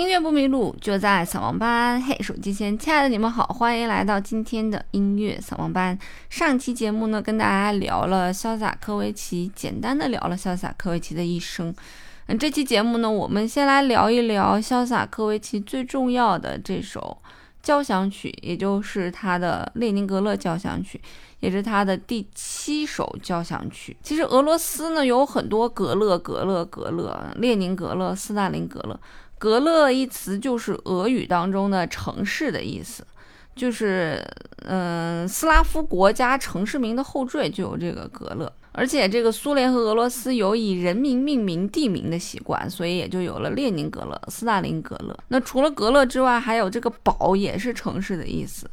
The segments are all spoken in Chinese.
音乐不迷路，就在扫盲班。嘿，手机前，亲爱的你们好，欢迎来到今天的音乐扫盲班。上期节目呢，跟大家聊了潇洒科维奇，简单的聊了潇洒科维奇的一生。嗯，这期节目呢，我们先来聊一聊潇洒科维奇最重要的这首交响曲，也就是他的列宁格勒交响曲，也是他的第七首交响曲。其实俄罗斯呢有很多格勒、格勒、格勒，列宁格勒、斯大林格勒。格勒一词就是俄语当中的城市的意思，就是嗯，斯拉夫国家城市名的后缀就有这个格勒。而且这个苏联和俄罗斯有以人名命名地名的习惯，所以也就有了列宁格勒、斯大林格勒。那除了格勒之外，还有这个堡也是城市的意思。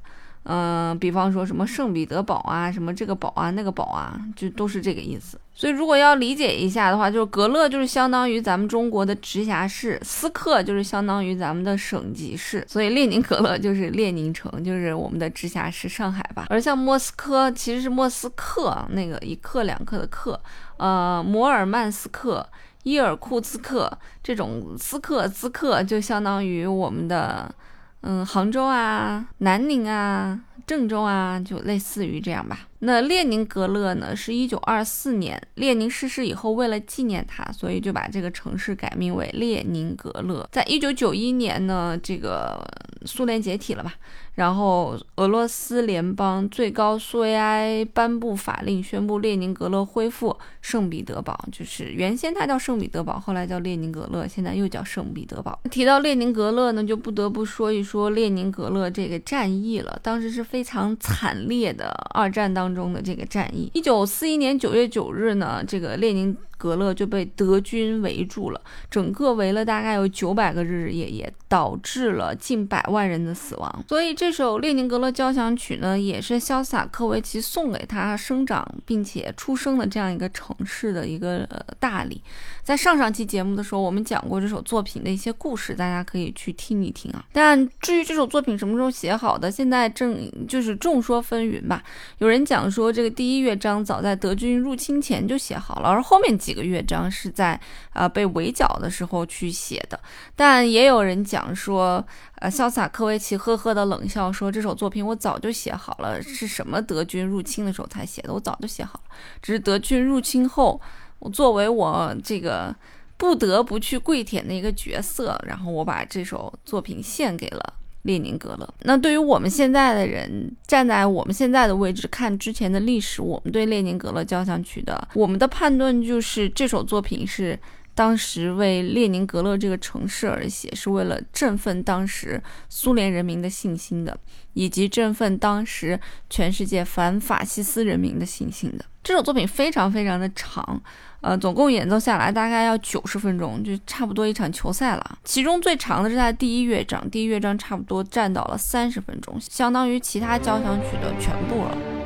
嗯，比方说什么圣彼得堡啊，什么这个堡啊，那个堡啊，就都是这个意思。所以如果要理解一下的话，就是格勒就是相当于咱们中国的直辖市，斯克就是相当于咱们的省级市，所以列宁格勒就是列宁城，就是我们的直辖市上海吧。而像莫斯科其实是莫斯克，那个一克两克的克，呃，摩尔曼斯克、伊尔库茨克这种斯克兹克就相当于我们的。嗯，杭州啊，南宁啊，郑州啊，就类似于这样吧。那列宁格勒呢，是一九二四年列宁逝世以后，为了纪念他，所以就把这个城市改名为列宁格勒。在一九九一年呢，这个苏联解体了吧？然后俄罗斯联邦最高苏维埃颁布法令，宣布列宁格勒恢复圣彼得堡，就是原先它叫圣彼得堡，后来叫列宁格勒，现在又叫圣彼得堡。提到列宁格勒呢，就不得不说一说列宁格勒这个战役了，当时是非常惨烈的二战当当中的这个战役。一九四一年九月九日呢，这个列宁。格勒就被德军围住了，整个围了大概有九百个日日夜夜，导致了近百万人的死亡。所以这首列宁格勒交响曲呢，也是潇洒科维奇送给他生长并且出生的这样一个城市的一个呃大礼。在上上期节目的时候，我们讲过这首作品的一些故事，大家可以去听一听啊。但至于这首作品什么时候写好的，现在正就是众说纷纭吧。有人讲说，这个第一乐章早在德军入侵前就写好了，而后面。几个乐章是在啊被围剿的时候去写的，但也有人讲说，呃，潇洒科维奇呵呵的冷笑说，这首作品我早就写好了，是什么德军入侵的时候才写的，我早就写好了，只是德军入侵后，我作为我这个不得不去跪舔的一个角色，然后我把这首作品献给了。列宁格勒。那对于我们现在的人，站在我们现在的位置看之前的历史，我们对列宁格勒交响曲的我们的判断就是，这首作品是当时为列宁格勒这个城市而写，是为了振奋当时苏联人民的信心的，以及振奋当时全世界反法西斯人民的信心的。这首作品非常非常的长。呃，总共演奏下来大概要九十分钟，就差不多一场球赛了。其中最长的是它第一乐章，第一乐章差不多占到了三十分钟，相当于其他交响曲的全部了。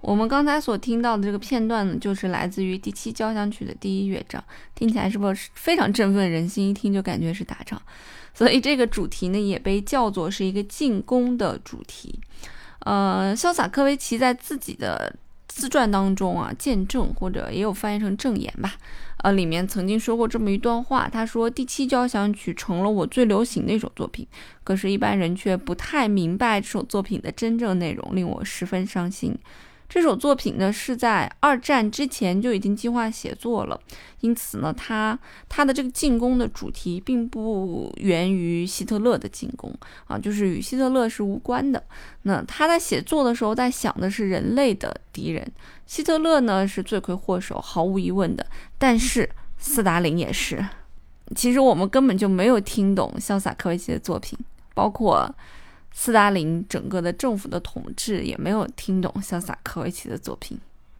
我们刚才所听到的这个片段呢，就是来自于第七交响曲的第一乐章，听起来是不是非常振奋人心？一听就感觉是打仗，所以这个主题呢也被叫做是一个进攻的主题。呃，潇洒科维奇在自己的自传当中啊，见证或者也有翻译成证言吧，呃，里面曾经说过这么一段话，他说：“第七交响曲成了我最流行的一首作品，可是，一般人却不太明白这首作品的真正内容，令我十分伤心。”这首作品呢是在二战之前就已经计划写作了，因此呢，他他的这个进攻的主题并不源于希特勒的进攻啊，就是与希特勒是无关的。那他在写作的时候在想的是人类的敌人，希特勒呢是罪魁祸首，毫无疑问的，但是斯大林也是。其实我们根本就没有听懂潇洒科维奇的作品，包括。斯大林整个的政府的统治也没有听懂像萨科维奇的作品。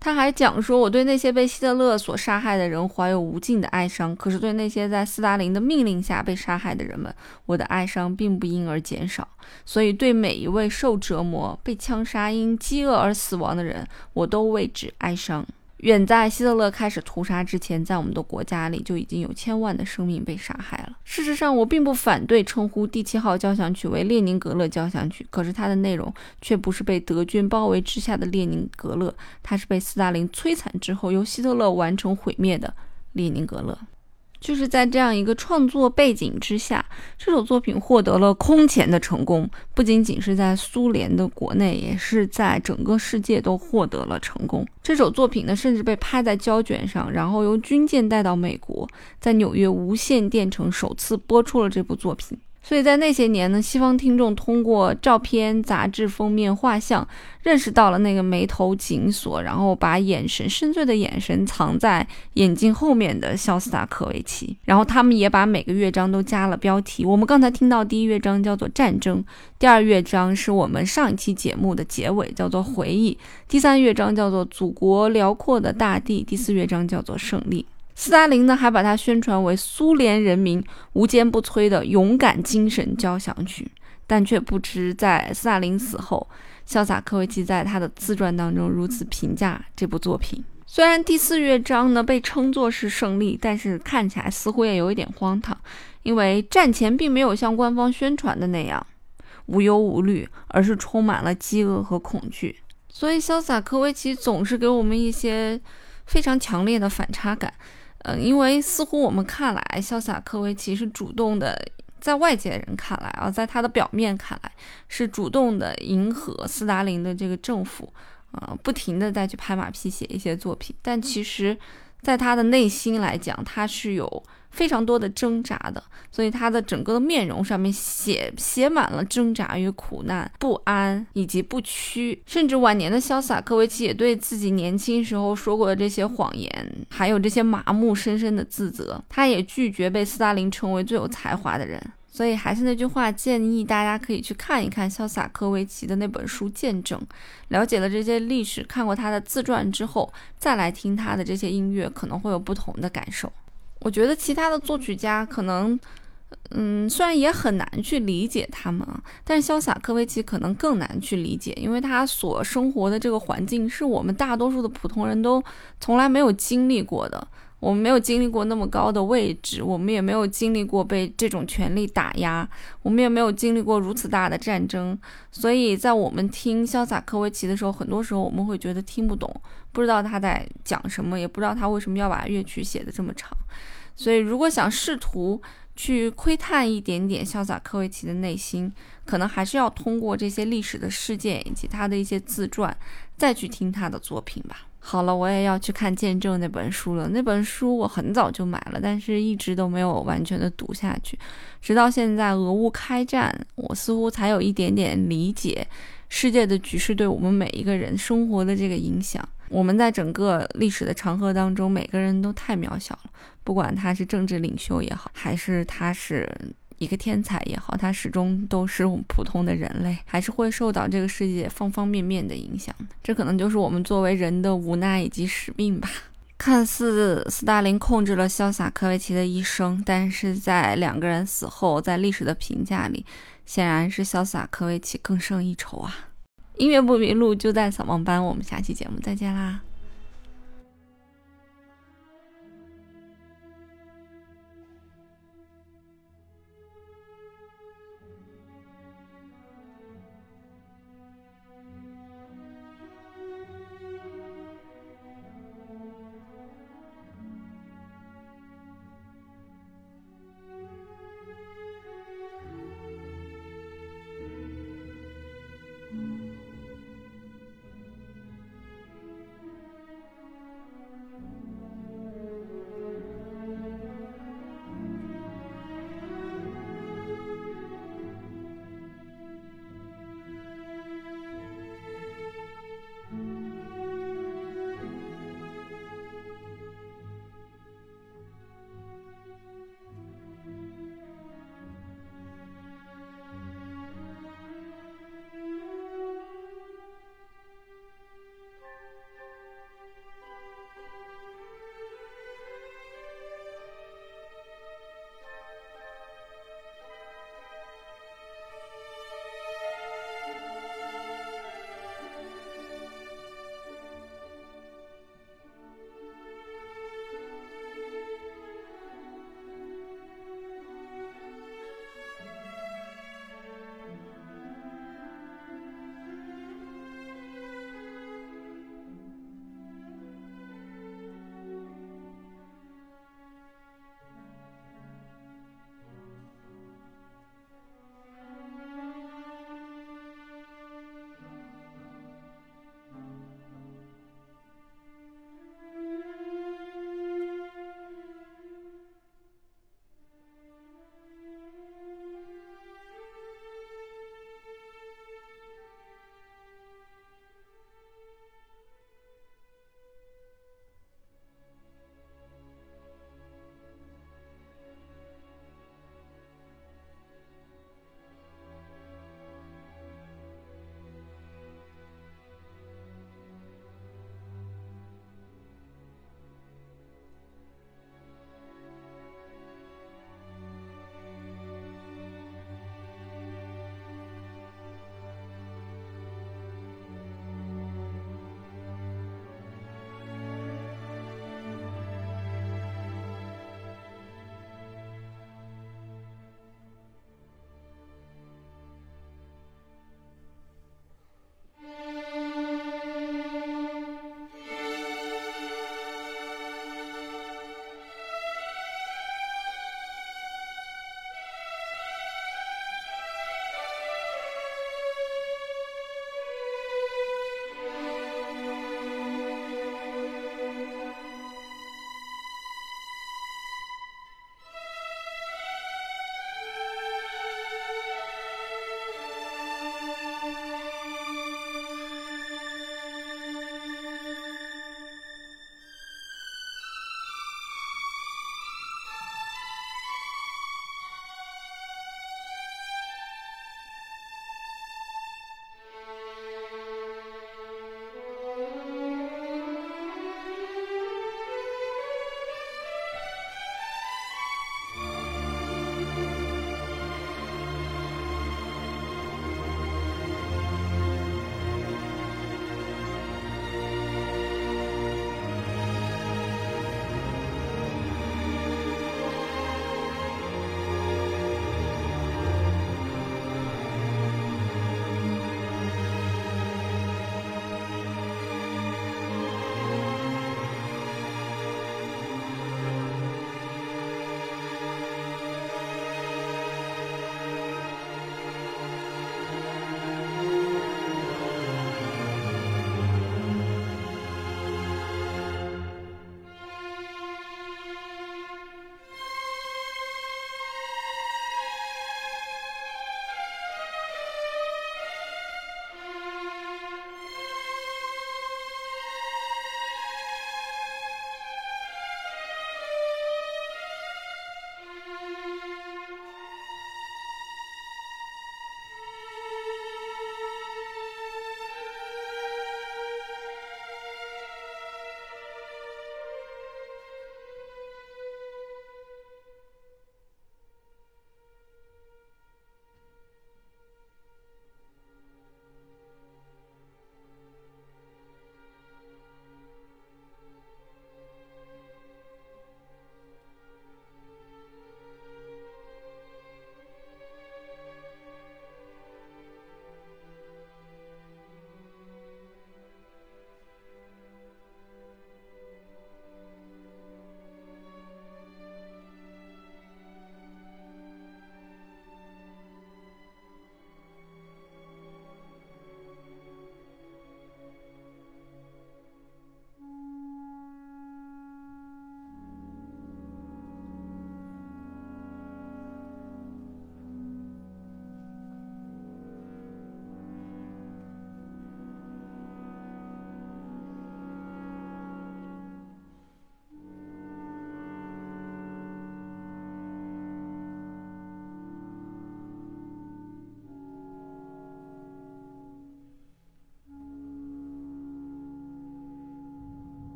他还讲说：“我对那些被希特勒所杀害的人怀有无尽的哀伤，可是对那些在斯大林的命令下被杀害的人们，我的哀伤并不因而减少。所以，对每一位受折磨、被枪杀、因饥饿而死亡的人，我都为之哀伤。”远在希特勒开始屠杀之前，在我们的国家里就已经有千万的生命被杀害了。事实上，我并不反对称呼第七号交响曲为列宁格勒交响曲，可是它的内容却不是被德军包围之下的列宁格勒，它是被斯大林摧残之后由希特勒完成毁灭的列宁格勒。就是在这样一个创作背景之下，这首作品获得了空前的成功，不仅仅是在苏联的国内，也是在整个世界都获得了成功。这首作品呢，甚至被拍在胶卷上，然后由军舰带到美国，在纽约无线电城首次播出了这部作品。所以在那些年呢，西方听众通过照片、杂志封面、画像，认识到了那个眉头紧锁，然后把眼神深邃的眼神藏在眼睛后面的肖斯塔科维奇。然后他们也把每个乐章都加了标题。我们刚才听到第一乐章叫做战争，第二乐章是我们上一期节目的结尾，叫做回忆，第三乐章叫做祖国辽阔的大地，第四乐章叫做胜利。斯大林呢，还把它宣传为苏联人民无坚不摧的勇敢精神交响曲，但却不知在斯大林死后，潇洒科维奇在他的自传当中如此评价这部作品。虽然第四乐章呢被称作是胜利，但是看起来似乎也有一点荒唐，因为战前并没有像官方宣传的那样无忧无虑，而是充满了饥饿和恐惧。所以，潇洒科维奇总是给我们一些非常强烈的反差感。嗯，因为似乎我们看来，潇洒科维奇是主动的，在外界人看来啊，在他的表面看来是主动的迎合斯大林的这个政府，啊，不停的再去拍马屁写一些作品，但其实，在他的内心来讲，他是有。非常多的挣扎的，所以他的整个的面容上面写写满了挣扎与苦难、不安以及不屈，甚至晚年的潇洒科维奇也对自己年轻时候说过的这些谎言，还有这些麻木，深深的自责。他也拒绝被斯大林称为最有才华的人。所以还是那句话，建议大家可以去看一看潇洒科维奇的那本书《见证》，了解了这些历史，看过他的自传之后，再来听他的这些音乐，可能会有不同的感受。我觉得其他的作曲家可能，嗯，虽然也很难去理解他们啊，但是潇洒科维奇可能更难去理解，因为他所生活的这个环境是我们大多数的普通人都从来没有经历过的。我们没有经历过那么高的位置，我们也没有经历过被这种权力打压，我们也没有经历过如此大的战争，所以在我们听潇洒科维奇的时候，很多时候我们会觉得听不懂，不知道他在讲什么，也不知道他为什么要把乐曲写的这么长。所以，如果想试图去窥探一点点潇洒科维奇的内心，可能还是要通过这些历史的事件以及他的一些自传，再去听他的作品吧。好了，我也要去看《见证》那本书了。那本书我很早就买了，但是一直都没有完全的读下去。直到现在俄乌开战，我似乎才有一点点理解世界的局势对我们每一个人生活的这个影响。我们在整个历史的长河当中，每个人都太渺小了，不管他是政治领袖也好，还是他是。一个天才也好，他始终都是我们普通的人类，还是会受到这个世界方方面面的影响。这可能就是我们作为人的无奈以及使命吧。看似斯大林控制了潇洒科维奇的一生，但是在两个人死后，在历史的评价里，显然是潇洒科维奇更胜一筹啊。音乐不迷路就在扫盲班，我们下期节目再见啦。